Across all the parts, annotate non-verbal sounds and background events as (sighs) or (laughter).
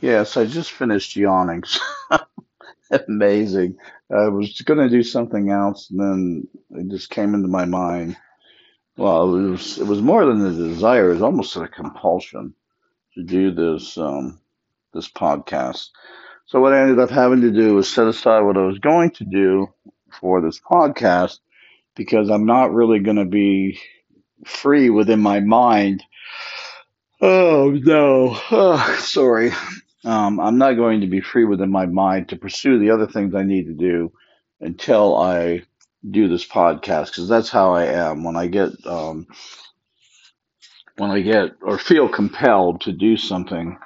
Yes, I just finished yawning. (laughs) Amazing. I was going to do something else, and then it just came into my mind. Well, it was it was more than a desire; it was almost a compulsion to do this um, this podcast. So what I ended up having to do was set aside what I was going to do for this podcast because I'm not really going to be free within my mind. Oh no, oh, (sighs) sorry. Um, I'm not going to be free within my mind to pursue the other things I need to do until I do this podcast because that's how I am when I get um, when I get or feel compelled to do something.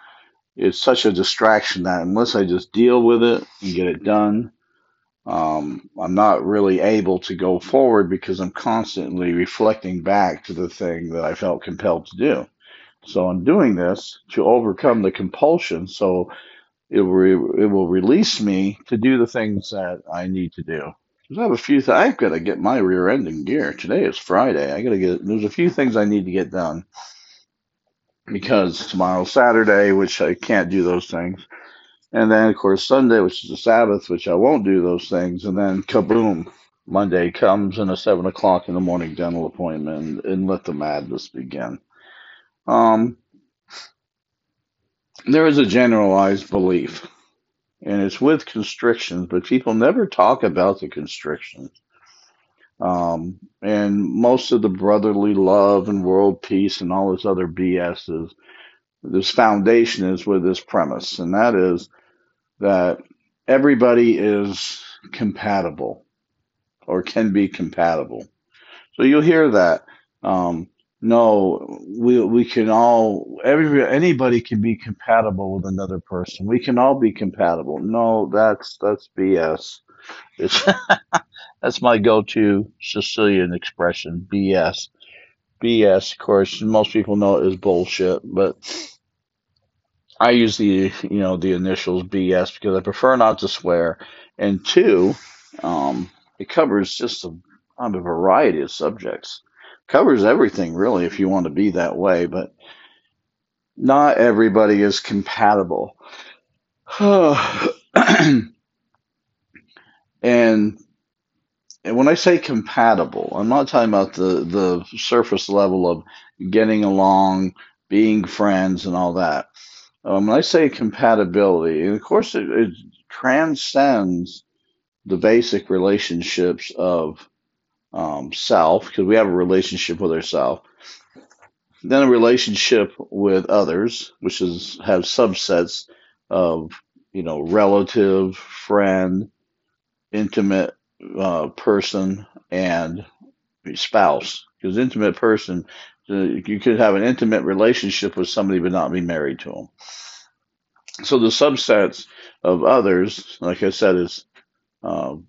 It's such a distraction that unless I just deal with it and get it done, um, I'm not really able to go forward because I'm constantly reflecting back to the thing that I felt compelled to do. So I'm doing this to overcome the compulsion. So it will, it will release me to do the things that I need to do. I have a few. I've got to get my rear end in gear. Today is Friday. I got to get. There's a few things I need to get done because tomorrow's Saturday, which I can't do those things. And then of course Sunday, which is the Sabbath, which I won't do those things. And then kaboom, Monday comes and a seven o'clock in the morning dental appointment, and let the madness begin. Um, there is a generalized belief, and it's with constrictions, but people never talk about the constrictions. Um, and most of the brotherly love and world peace and all this other BS is this foundation is with this premise, and that is that everybody is compatible or can be compatible. So you'll hear that. Um, no, we we can all every anybody can be compatible with another person. We can all be compatible. No, that's that's BS. It's (laughs) that's my go-to Sicilian expression, BS. BS, of course, most people know it is bullshit, but I use the you know the initials BS because I prefer not to swear, and two, um, it covers just a, a variety of subjects. Covers everything really if you want to be that way, but not everybody is compatible. (sighs) and and when I say compatible, I'm not talking about the the surface level of getting along, being friends, and all that. Um, when I say compatibility, and of course it, it transcends the basic relationships of um, self, because we have a relationship with ourselves, then a relationship with others, which is have subsets of you know relative, friend, intimate uh, person, and spouse. Because intimate person, uh, you could have an intimate relationship with somebody but not be married to them. So the subsets of others, like I said, is um,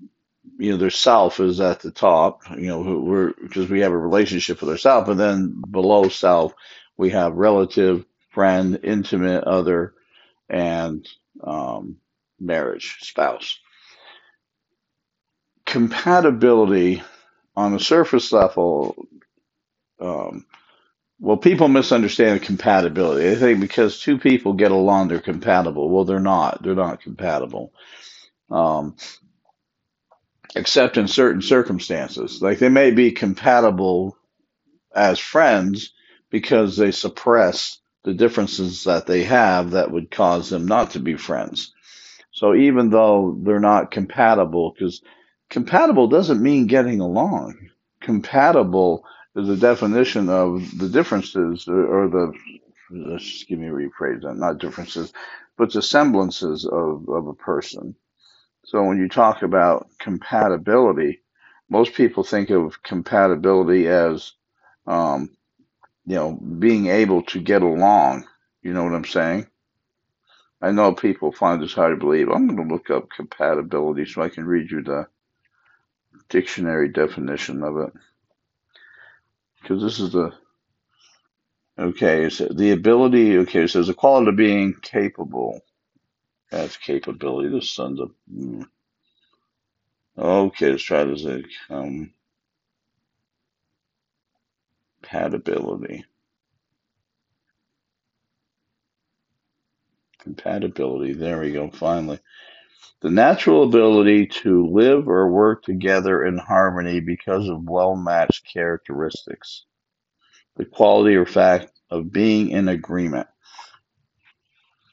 you know their self is at the top. You know we're because we have a relationship with ourself, and then below self we have relative, friend, intimate, other, and um, marriage, spouse. Compatibility on the surface level. Um, well, people misunderstand compatibility. They think because two people get along, they're compatible. Well, they're not. They're not compatible. Um, except in certain circumstances. Like they may be compatible as friends because they suppress the differences that they have that would cause them not to be friends. So even though they're not compatible, because compatible doesn't mean getting along. Compatible is a definition of the differences or the, give me rephrase that, not differences, but the semblances of, of a person. So when you talk about compatibility, most people think of compatibility as, um, you know, being able to get along. You know what I'm saying? I know people find this hard to believe. I'm going to look up compatibility so I can read you the dictionary definition of it. Because this is the, okay, so the ability, okay, so there's a quality of being capable. That's capability. This son's a, hmm. okay, let's try this. Um, compatibility. Compatibility. There we go. Finally, the natural ability to live or work together in harmony because of well-matched characteristics. The quality or fact of being in agreement.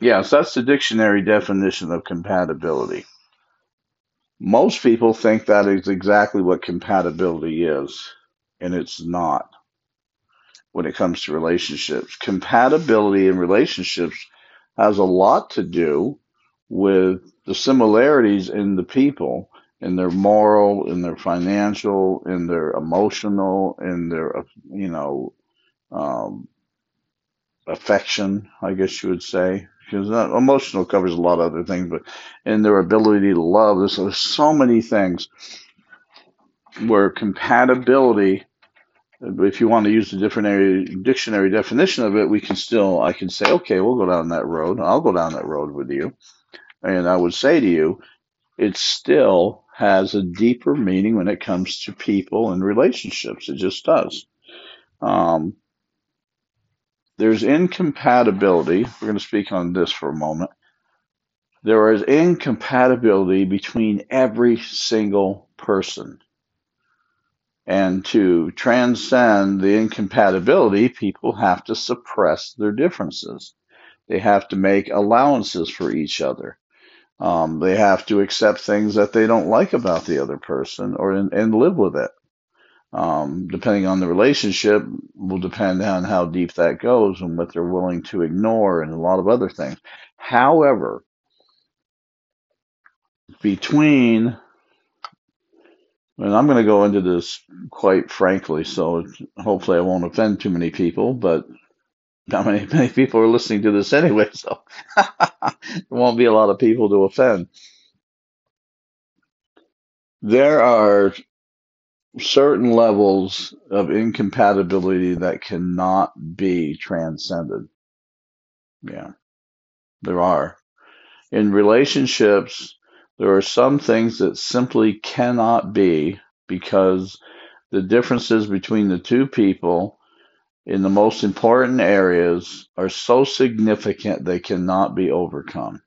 Yes, that's the dictionary definition of compatibility. Most people think that is exactly what compatibility is, and it's not when it comes to relationships. Compatibility in relationships has a lot to do with the similarities in the people, in their moral, in their financial, in their emotional, in their, you know, um, affection, I guess you would say. Because emotional covers a lot of other things, but in their ability to love, there's, there's so many things where compatibility if you want to use the dictionary dictionary definition of it, we can still I can say, okay, we'll go down that road. I'll go down that road with you, and I would say to you, it still has a deeper meaning when it comes to people and relationships. It just does. Um, there's incompatibility. We're going to speak on this for a moment. There is incompatibility between every single person and to transcend the incompatibility, people have to suppress their differences. They have to make allowances for each other. Um, they have to accept things that they don't like about the other person or and live with it. Um, depending on the relationship, will depend on how deep that goes and what they're willing to ignore and a lot of other things. However, between and I'm going to go into this quite frankly, so hopefully I won't offend too many people, but not many, (laughs) many people are listening to this anyway, so (laughs) there won't be a lot of people to offend. There are certain levels of incompatibility that cannot be transcended. Yeah, there are. In relationships, there are some things that simply cannot be because the differences between the two people in the most important areas are so significant they cannot be overcome.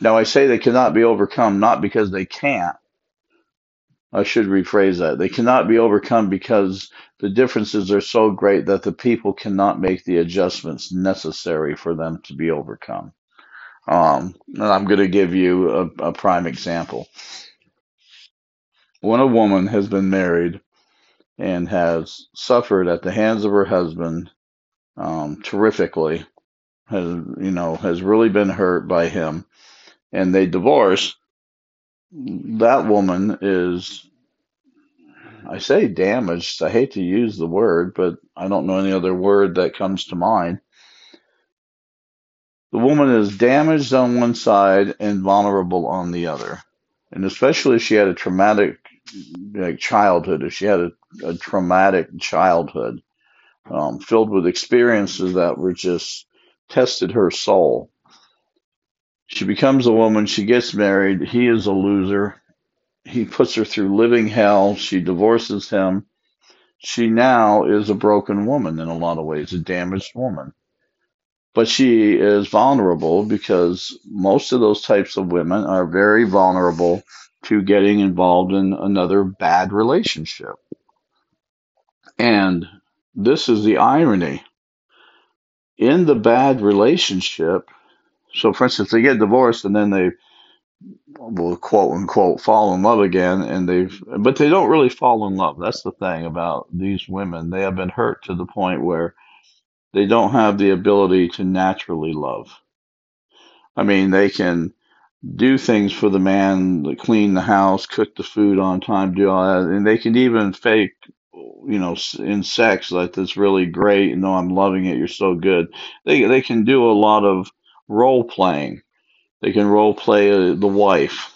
Now, I say they cannot be overcome not because they can't. I should rephrase that. They cannot be overcome because the differences are so great that the people cannot make the adjustments necessary for them to be overcome. Um, and I'm going to give you a, a prime example. When a woman has been married and has suffered at the hands of her husband um, terrifically, has you know has really been hurt by him, and they divorce, that woman is, I say damaged. I hate to use the word, but I don't know any other word that comes to mind the woman is damaged on one side and vulnerable on the other. And especially if she had a traumatic like childhood, if she had a, a traumatic childhood um, filled with experiences that were just tested her soul. She becomes a woman, she gets married, he is a loser. He puts her through living hell. She divorces him. She now is a broken woman in a lot of ways, a damaged woman but she is vulnerable because most of those types of women are very vulnerable to getting involved in another bad relationship. And this is the irony. In the bad relationship, so for instance, they get divorced and then they will quote unquote fall in love again and they've but they don't really fall in love. That's the thing about these women. They have been hurt to the point where they don't have the ability to naturally love. I mean, they can do things for the man, clean the house, cook the food on time, do all that, and they can even fake, you know, in sex like that's really great. No, oh, I'm loving it. You're so good. They they can do a lot of role playing. They can role play uh, the wife.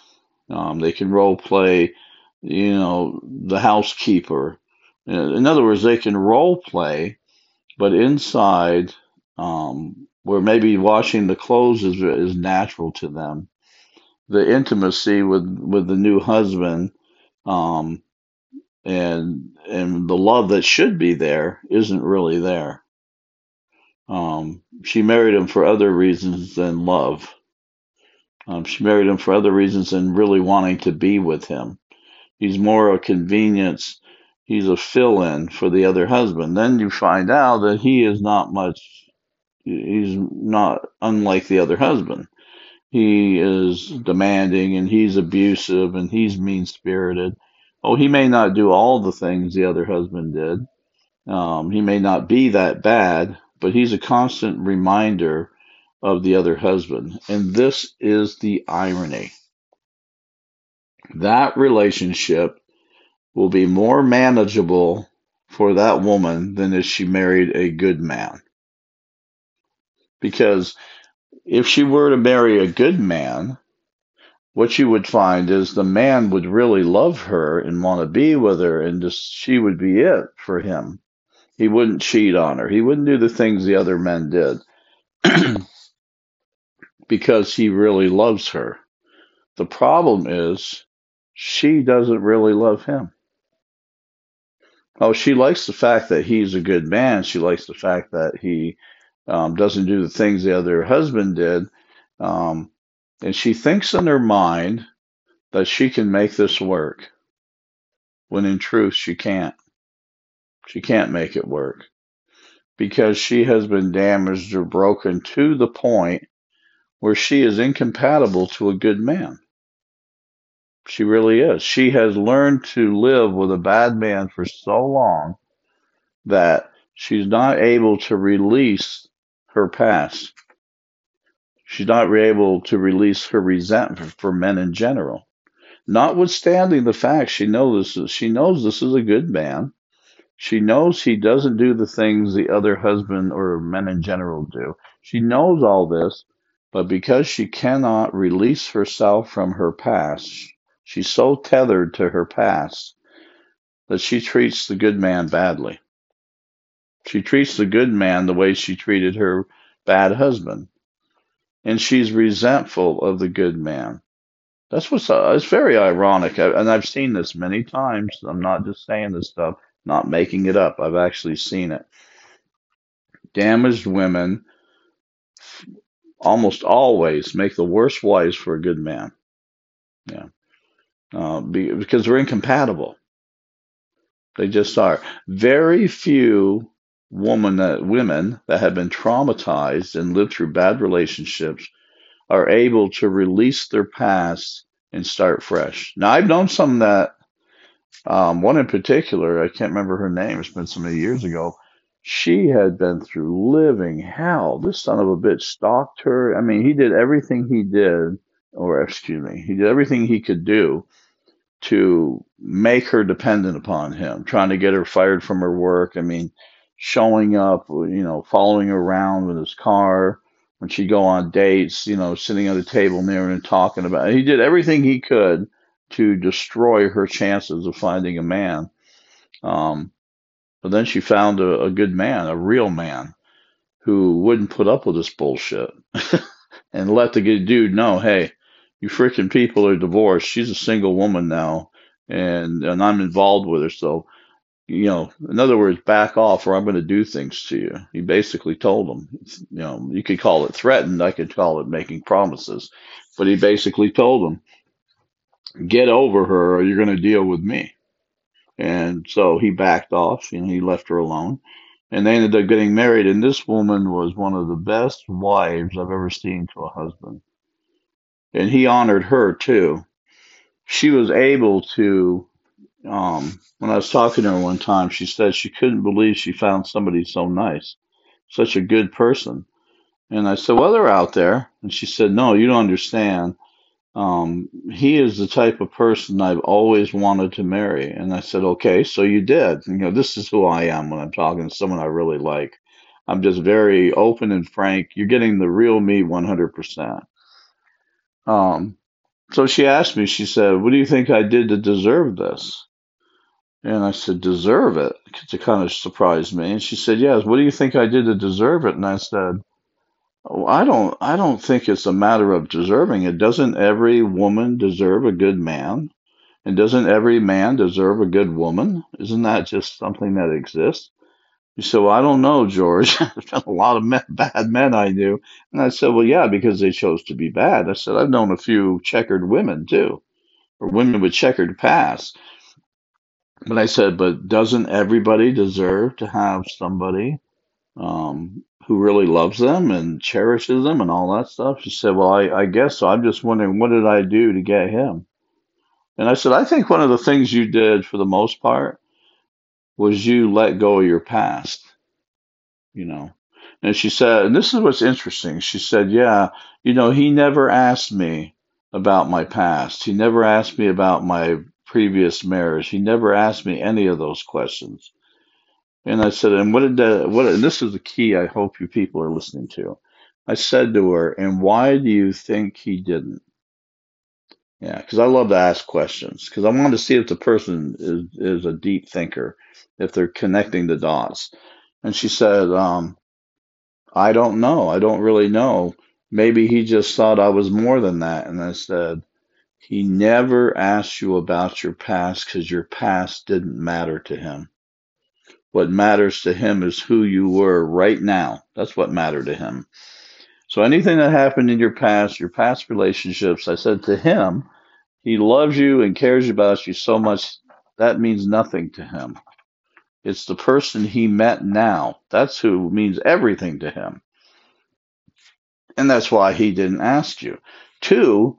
Um, they can role play, you know, the housekeeper. In other words, they can role play but inside, um, where maybe washing the clothes is is natural to them, the intimacy with with the new husband, um, and and the love that should be there isn't really there. Um, she married him for other reasons than love. Um, she married him for other reasons than really wanting to be with him. He's more a convenience. He's a fill in for the other husband. Then you find out that he is not much, he's not unlike the other husband. He is demanding and he's abusive and he's mean spirited. Oh, he may not do all the things the other husband did. Um, he may not be that bad, but he's a constant reminder of the other husband. And this is the irony. That relationship will be more manageable for that woman than if she married a good man. Because if she were to marry a good man, what you would find is the man would really love her and want to be with her, and just she would be it for him. He wouldn't cheat on her. He wouldn't do the things the other men did (clears throat) because he really loves her. The problem is she doesn't really love him. Oh, she likes the fact that he's a good man. She likes the fact that he um, doesn't do the things the other husband did. Um, and she thinks in her mind that she can make this work, when in truth, she can't. She can't make it work because she has been damaged or broken to the point where she is incompatible to a good man. She really is. She has learned to live with a bad man for so long that she's not able to release her past. She's not able to release her resentment for men in general. Notwithstanding the fact she knows this, she knows this is a good man. She knows he doesn't do the things the other husband or men in general do. She knows all this, but because she cannot release herself from her past, she's so tethered to her past that she treats the good man badly. She treats the good man the way she treated her bad husband. And she's resentful of the good man. That's what's uh, it's very ironic, I, and I've seen this many times. I'm not just saying this stuff, not making it up. I've actually seen it. Damaged women almost always make the worst wives for a good man. Yeah, uh, because they're incompatible. They just are. Very few woman that women that have been traumatized and lived through bad relationships are able to release their past and start fresh. Now I've known some that um, one in particular, I can't remember her name, it's been so many years ago. She had been through living hell. This son of a bitch stalked her. I mean, he did everything he did, or excuse me, he did everything he could do to make her dependent upon him, trying to get her fired from her work. I mean, showing up, you know, following her around with his car when she'd go on dates, you know, sitting at a table near her and talking about it. He did everything he could to destroy her chances of finding a man. Um, but then she found a, a good man, a real man, who wouldn't put up with this bullshit (laughs) and let the good dude know, hey, you freaking people are divorced. She's a single woman now, and and I'm involved with her. So, you know, in other words, back off, or I'm going to do things to you. He basically told them, you know, you could call it threatened, I could call it making promises, but he basically told them, get over her, or you're going to deal with me. And so he backed off, and he left her alone. And they ended up getting married. And this woman was one of the best wives I've ever seen to a husband and he honored her too. She was able to. Um, when I was talking to her one time, she said she couldn't believe she found somebody so nice, such a good person. And I said, "Well, they're out there." And she said, "No, you don't understand. Um, he is the type of person I've always wanted to marry." And I said, "Okay, so you did. You know, this is who I am when I'm talking to someone I really like. I'm just very open and frank. You're getting the real me 100%." Um, so she asked me, she said, What do you think I did to deserve this? And I said, Deserve it? It kind of surprised me. And she said, Yes, what do you think I did to deserve it? And I said, oh, I don't I don't think it's a matter of deserving it. Doesn't every woman deserve a good man? And doesn't every man deserve a good woman? Isn't that just something that exists? She said, Well, I don't know, George. (laughs) There's been a lot of men, bad men I knew. And I said, Well, yeah, because they chose to be bad. I said, I've known a few checkered women too, or women with checkered past. But I said, But doesn't everybody deserve to have somebody um, who really loves them and cherishes them and all that stuff? She said, Well, I, I guess so. I'm just wondering, what did I do to get him? And I said, I think one of the things you did for the most part was you let go of your past you know. And she said, and this is what's interesting. She said, yeah, you know, he never asked me about my past. He never asked me about my previous marriage. He never asked me any of those questions. And I said, and what did that, what, and this is the key I hope you people are listening to. I said to her, and why do you think he didn't? Yeah, because I love to ask questions because I want to see if the person is, is a deep thinker, if they're connecting the dots. And she said, um, I don't know. I don't really know. Maybe he just thought I was more than that. And I said, he never asked you about your past because your past didn't matter to him. What matters to him is who you were right now. That's what mattered to him. So anything that happened in your past, your past relationships, I said to him, he loves you and cares about you so much that means nothing to him. It's the person he met now. That's who means everything to him. And that's why he didn't ask you. Two,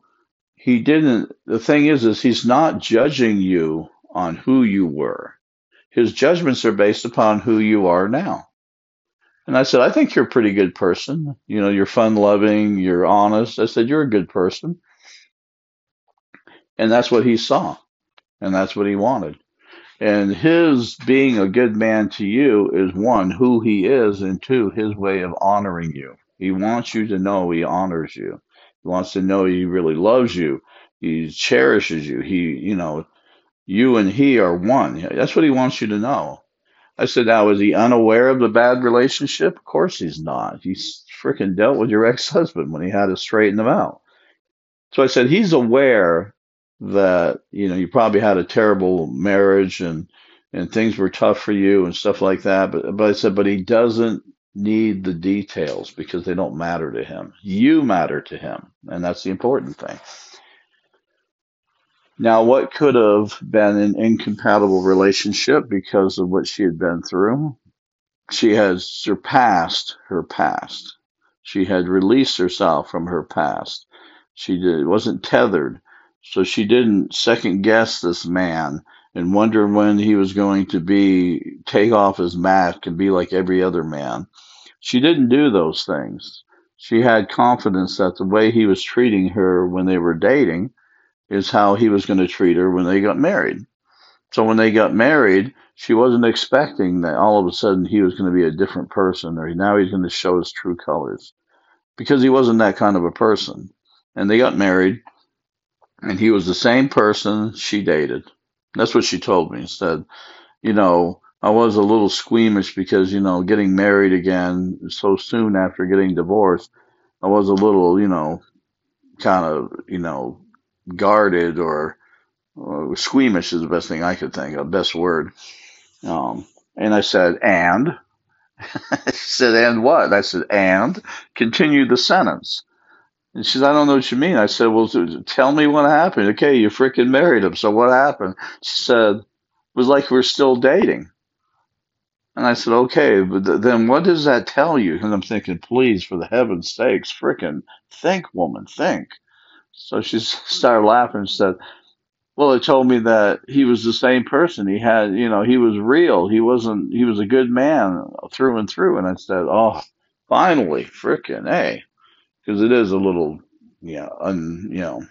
he didn't, the thing is, is he's not judging you on who you were. His judgments are based upon who you are now. And I said, I think you're a pretty good person. You know, you're fun loving, you're honest. I said, you're a good person. And that's what he saw. And that's what he wanted. And his being a good man to you is one, who he is, and two, his way of honoring you. He wants you to know he honors you. He wants to know he really loves you. He cherishes you. He, you know, you and he are one. That's what he wants you to know. I said, now, is he unaware of the bad relationship? Of course he's not. He's freaking dealt with your (laughs) ex husband when he had to straighten them out. So I said, he's aware that you know you probably had a terrible marriage and and things were tough for you and stuff like that but but I said but he doesn't need the details because they don't matter to him you matter to him and that's the important thing now what could have been an incompatible relationship because of what she had been through she has surpassed her past she had released herself from her past she did, wasn't tethered so she didn't second guess this man and wonder when he was going to be take off his mask and be like every other man. She didn't do those things. She had confidence that the way he was treating her when they were dating is how he was going to treat her when they got married. So when they got married, she wasn't expecting that all of a sudden he was going to be a different person or now he's going to show his true colors because he wasn't that kind of a person. And they got married and he was the same person she dated. That's what she told me. Said, you know, I was a little squeamish because, you know, getting married again so soon after getting divorced, I was a little, you know, kind of, you know, guarded or, or squeamish is the best thing I could think of, best word. Um, and I said, and? (laughs) she said, and what? I said, and continue the sentence. And she said, I don't know what you mean. I said, Well, tell me what happened. Okay, you freaking married him. So what happened? She said, It was like we are still dating. And I said, Okay, but th- then what does that tell you? And I'm thinking, Please, for the heaven's sakes, freaking think, woman, think. So she started laughing and said, Well, it told me that he was the same person. He had, you know, he was real. He wasn't, he was a good man through and through. And I said, Oh, finally, freaking, A. because it is a little, know, un, you know,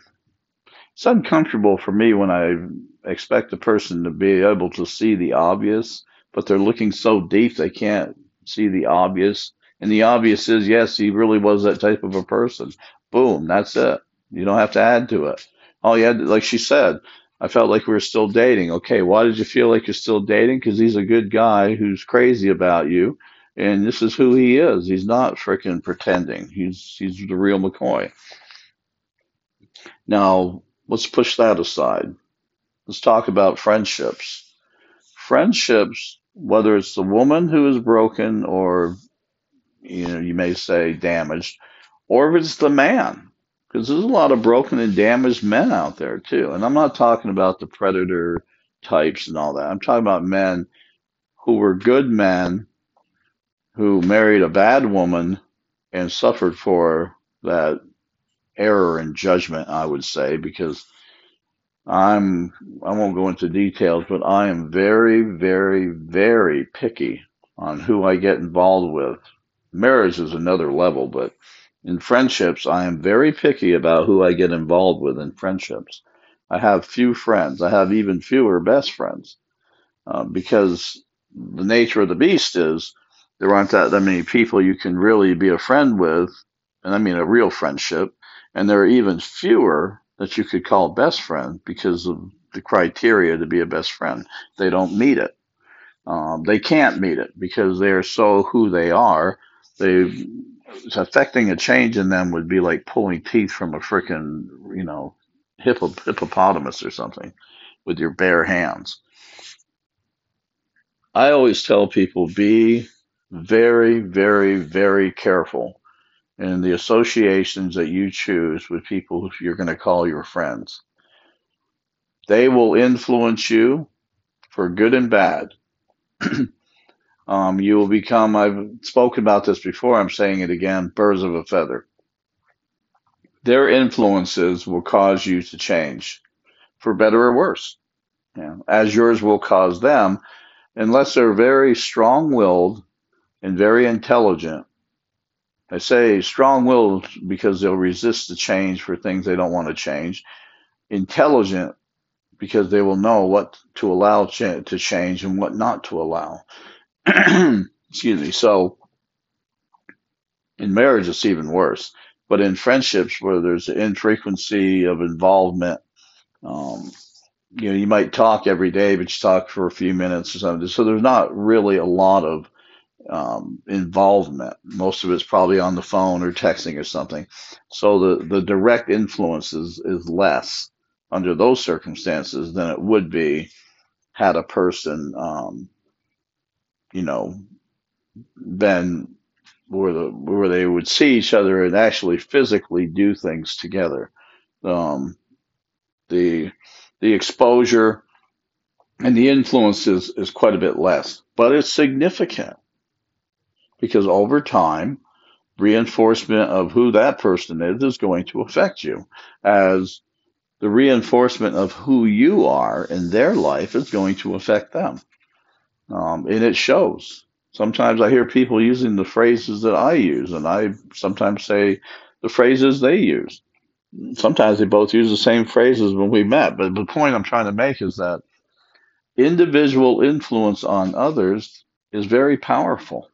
it's uncomfortable for me when I expect a person to be able to see the obvious, but they're looking so deep they can't see the obvious. And the obvious is, yes, he really was that type of a person. Boom, that's it. You don't have to add to it. All you had, to, like she said, I felt like we were still dating. Okay, why did you feel like you're still dating? Because he's a good guy who's crazy about you and this is who he is. He's not freaking pretending. He's he's the real McCoy. Now let's push that aside. Let's talk about friendships. Friendships whether it's the woman who is broken or you know you may say damaged, or if it's the man, because there's a lot of broken and damaged men out there too. And I'm not talking about the predator types and all that. I'm talking about men who were good men who married a bad woman and suffered for that error in judgment, I would say, because I'm I won't go into details, but I am very, very, very picky on who I get involved with. Marriage is another level, but in friendships, I am very picky about who I get involved with in friendships. I have few friends. I have even fewer best friends uh, because the nature of the beast is there aren't that, that many people you can really be a friend with, and I mean a real friendship, and there are even fewer that you could call best friend because of the criteria to be a best friend. They don't meet it. Um, they can't meet it because they are so who they are. They affecting a change in them would be like pulling teeth from a freaking you know hippo, hippopotamus or something with your bare hands. I always tell people be very, very, very careful in the associations that you choose with people you're going to call your friends. They will influence you for good and bad. (clears throat) um, you will become, I've spoken about this before, I'm saying it again, birds of a feather. Their influences will cause you to change for better or worse, you know, as yours will cause them, unless they're very strong willed and very intelligent. I say strong willed because they'll resist the change for things they don't want to change. Intelligent because they will know what to allow ch- to change and what not to allow. (clears throat) Excuse me. So in marriage, it's even worse. But in friendships where there's an infrequency of involvement, um, you know, you might talk every day, but you talk for a few minutes or something. So there's not really a lot of um, involvement. Most of it's probably on the phone or texting or something. So the, the direct influence is, is less under those circumstances than it would be had a person, um, you know, been where the where they would see each other and actually physically do things together. Um, the the exposure and the influence is, is quite a bit less, but it's significant because over time, reinforcement of who that person is is going to affect you as the reinforcement of who you are in their life is going to affect them. Um, and it shows. Sometimes I hear people using the phrases that I use, and I sometimes say the phrases they use. Sometimes they both use the same phrases when we met. But the point I'm trying to make is that individual influence on others is very powerful.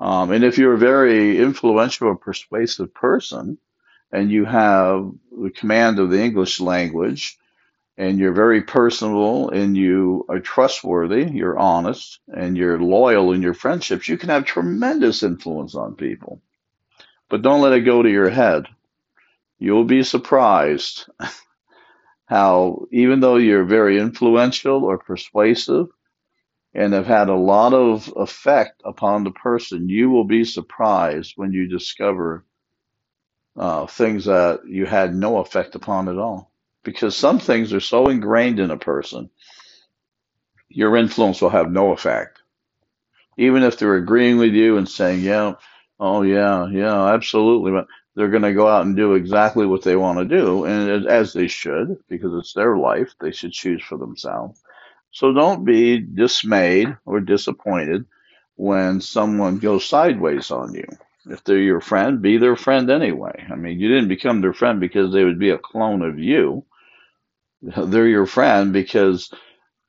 Um, and if you're a very influential or persuasive person and you have the command of the English language and you're very personable and you are trustworthy, you're honest, and you're loyal in your friendships, you can have tremendous influence on people. But don't let it go to your head. You'll be surprised (laughs) how, even though you're very influential or persuasive, and have had a lot of effect upon the person, you will be surprised when you discover uh, things that you had no effect upon at all. Because some things are so ingrained in a person, your influence will have no effect. Even if they're agreeing with you and saying, yeah, oh, yeah, yeah, absolutely. But they're going to go out and do exactly what they want to do, and as they should, because it's their life, they should choose for themselves so don't be dismayed or disappointed when someone goes sideways on you. If they're your friend, be their friend anyway. I mean, you didn't become their friend because they would be a clone of you. They're your friend because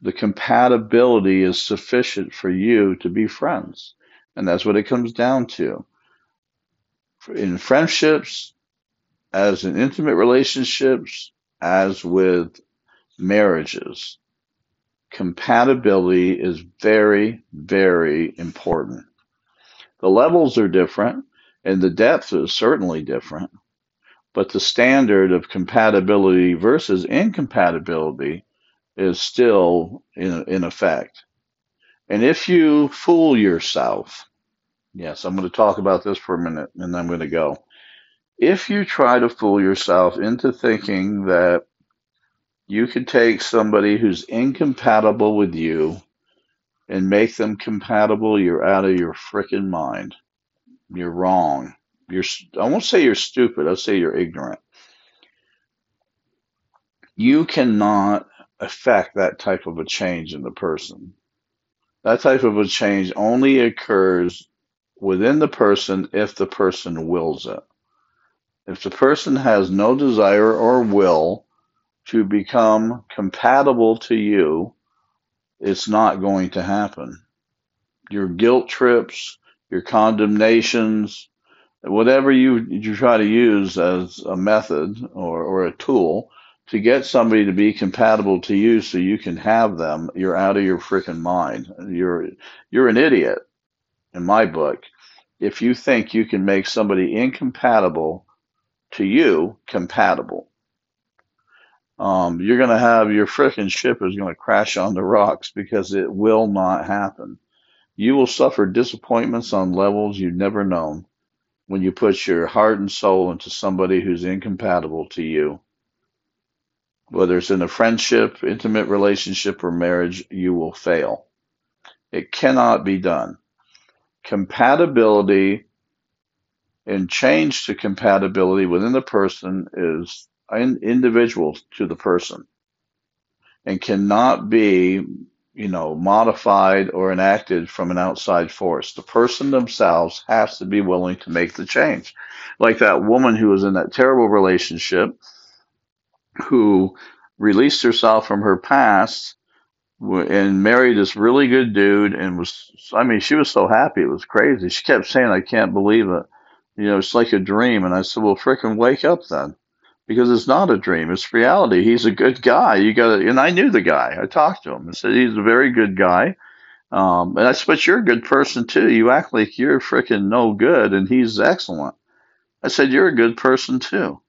the compatibility is sufficient for you to be friends. And that's what it comes down to. In friendships, as in intimate relationships, as with marriages, compatibility is very, very important. The levels are different and the depth is certainly different, but the standard of compatibility versus incompatibility is still in, in effect. And if you fool yourself, yes, I'm going to talk about this for a minute and I'm going to go. If you try to fool yourself into thinking that you can take somebody who's incompatible with you and make them compatible, you're out of your freaking mind. You're wrong. You're, I won't say you're stupid, I'll say you're ignorant. You cannot affect that type of a change in the person. That type of a change only occurs within the person if the person wills it. If the person has no desire or will to become compatible to you, it's not going to happen. Your guilt trips, your condemnations, whatever you, you try to use as a method or, or a tool to get somebody to be compatible to you so you can have them, you're out of your freaking mind. You're, you're an idiot in my book if you think you can make somebody incompatible to you compatible. Um, you're going to have your freaking ship is going to crash on the rocks because it will not happen. You will suffer disappointments on levels you've never known when you put your heart and soul into somebody who's incompatible to you. Whether it's in a friendship, intimate relationship, or marriage, you will fail. It cannot be done. Compatibility and change to compatibility within the person is individual to the person and cannot be, you know, modified or enacted from an outside force. The person themselves has to be willing to make the change. Like that woman who was in that terrible relationship who released herself from her past and married this really good dude and was I mean she was so happy it was crazy. She kept saying I can't believe it. You know, it's like a dream and I said, "Well, frickin' wake up then." Because it's not a dream, it's reality. He's a good guy. You got and I knew the guy. I talked to him and said he's a very good guy. Um, and I said, but you're a good person too. You act like you're freaking no good and he's excellent. I said, you're a good person too.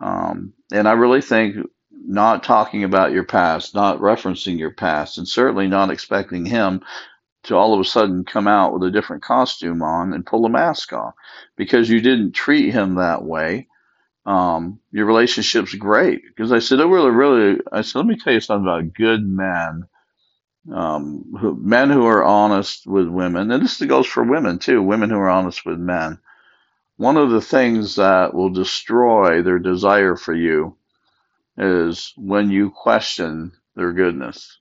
Um, and I really think not talking about your past, not referencing your past, and certainly not expecting him to all of a sudden come out with a different costume on and pull a mask off because you didn't treat him that way. Um, your relationship's great because I said, oh, really, really, I said, let me tell you something about good men, um, who, men who are honest with women, and this goes for women too, women who are honest with men. One of the things that will destroy their desire for you is when you question their goodness.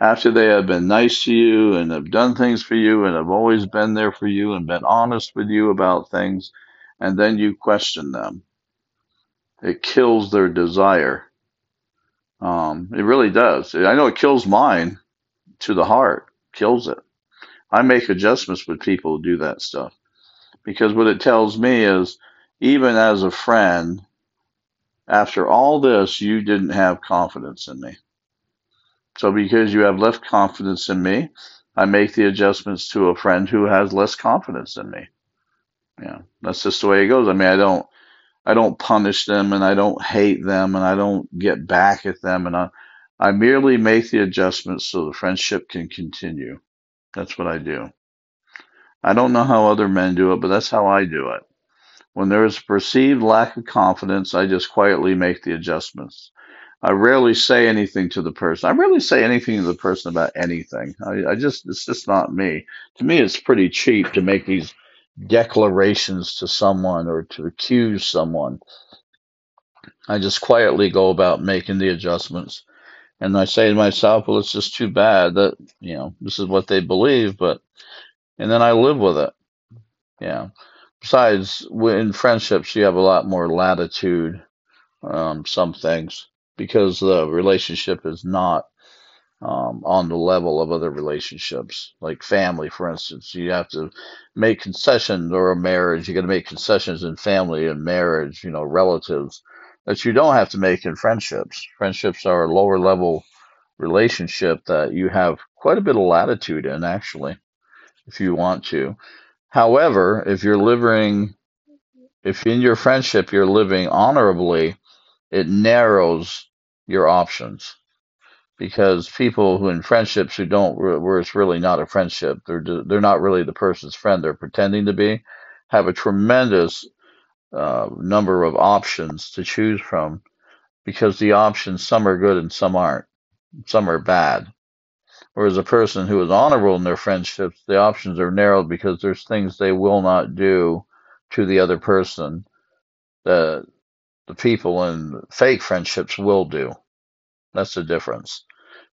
After they have been nice to you and have done things for you and have always been there for you and been honest with you about things, and then you question them, it kills their desire. Um, it really does. I know it kills mine to the heart, kills it. I make adjustments with people who do that stuff because what it tells me is even as a friend, after all this, you didn't have confidence in me. So because you have less confidence in me, I make the adjustments to a friend who has less confidence in me. Yeah, that's just the way it goes. I mean, I don't, I don't punish them and I don't hate them and I don't get back at them and I, I merely make the adjustments so the friendship can continue. That's what I do. I don't know how other men do it, but that's how I do it. When there is a perceived lack of confidence, I just quietly make the adjustments. I rarely say anything to the person. I rarely say anything to the person about anything. I, I just, it's just not me. To me, it's pretty cheap to make these declarations to someone or to accuse someone. I just quietly go about making the adjustments. And I say to myself, well, it's just too bad that, you know, this is what they believe, but, and then I live with it. Yeah. Besides, in friendships, you have a lot more latitude, um, some things, because the relationship is not um, on the level of other relationships, like family, for instance. You have to make concessions, or a marriage, you got to make concessions in family and marriage, you know, relatives that you don't have to make in friendships. Friendships are a lower level relationship that you have quite a bit of latitude in, actually, if you want to. However, if you're living, if in your friendship you're living honorably, it narrows your options. Because people who in friendships who don't where it's really not a friendship they're they're not really the person's friend they're pretending to be have a tremendous uh, number of options to choose from because the options some are good and some aren't. Some are bad. Whereas a person who is honorable in their friendships the options are narrowed because there's things they will not do to the other person that the people in fake friendships will do. That's the difference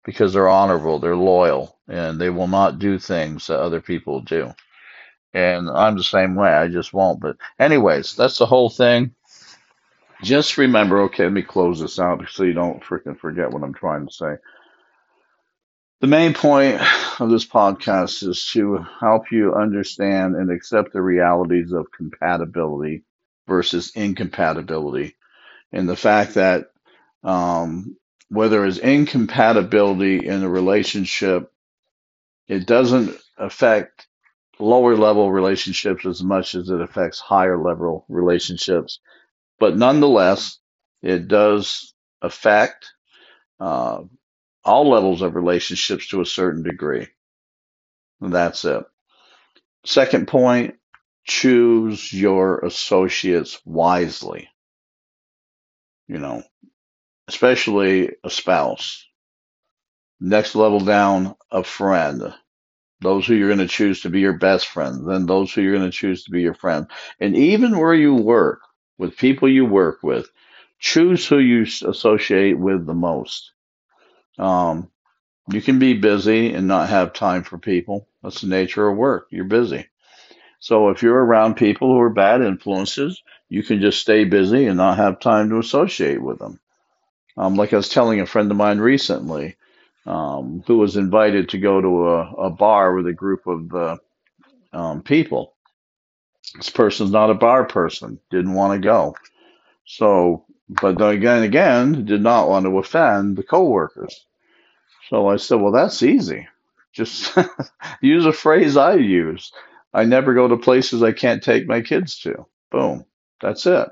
because they're honorable, they're loyal, and they will not do things that other people do. And I'm the same way. I just won't. But anyways, that's the whole thing. Just remember, okay, let me close this out so you don't freaking forget what I'm trying to say. The main point of this podcast is to help you understand and accept the realities of compatibility versus incompatibility and the fact that um, where there is incompatibility in a relationship, it doesn't affect lower level relationships as much as it affects higher level relationships. But nonetheless, it does affect uh, all levels of relationships to a certain degree. And that's it. Second point choose your associates wisely. You know, especially a spouse. Next level down, a friend. Those who you're going to choose to be your best friend, then those who you're going to choose to be your friend. And even where you work, with people you work with, choose who you associate with the most. Um, you can be busy and not have time for people. That's the nature of work. You're busy. So if you're around people who are bad influences, you can just stay busy and not have time to associate with them. Um, like I was telling a friend of mine recently, um, who was invited to go to a, a bar with a group of uh, um, people. This person's not a bar person, didn't want to go. So, but again, again, did not want to offend the coworkers. So I said, well, that's easy. Just (laughs) use a phrase I use. I never go to places I can't take my kids to. Boom. That's it.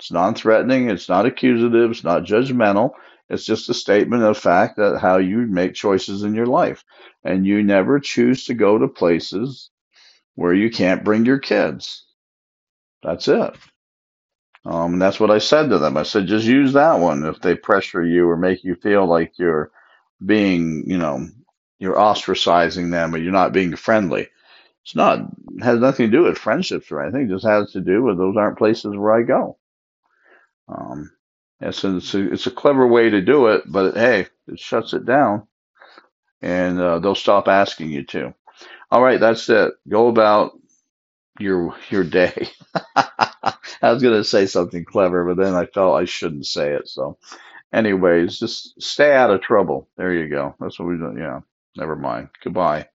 It's non-threatening. It's not accusative. It's not judgmental. It's just a statement of fact that how you make choices in your life, and you never choose to go to places where you can't bring your kids. That's it. Um, and that's what I said to them. I said, just use that one if they pressure you or make you feel like you're being, you know, you're ostracizing them or you're not being friendly. It's not it has nothing to do with friendships or anything. It just has to do with those aren't places where I go. Um, it's, a, it's, a, it's a clever way to do it, but hey, it shuts it down and uh, they'll stop asking you to. All right, that's it. Go about your your day. (laughs) I was going to say something clever, but then I felt I shouldn't say it. So, anyways, just stay out of trouble. There you go. That's what we do. Yeah, never mind. Goodbye.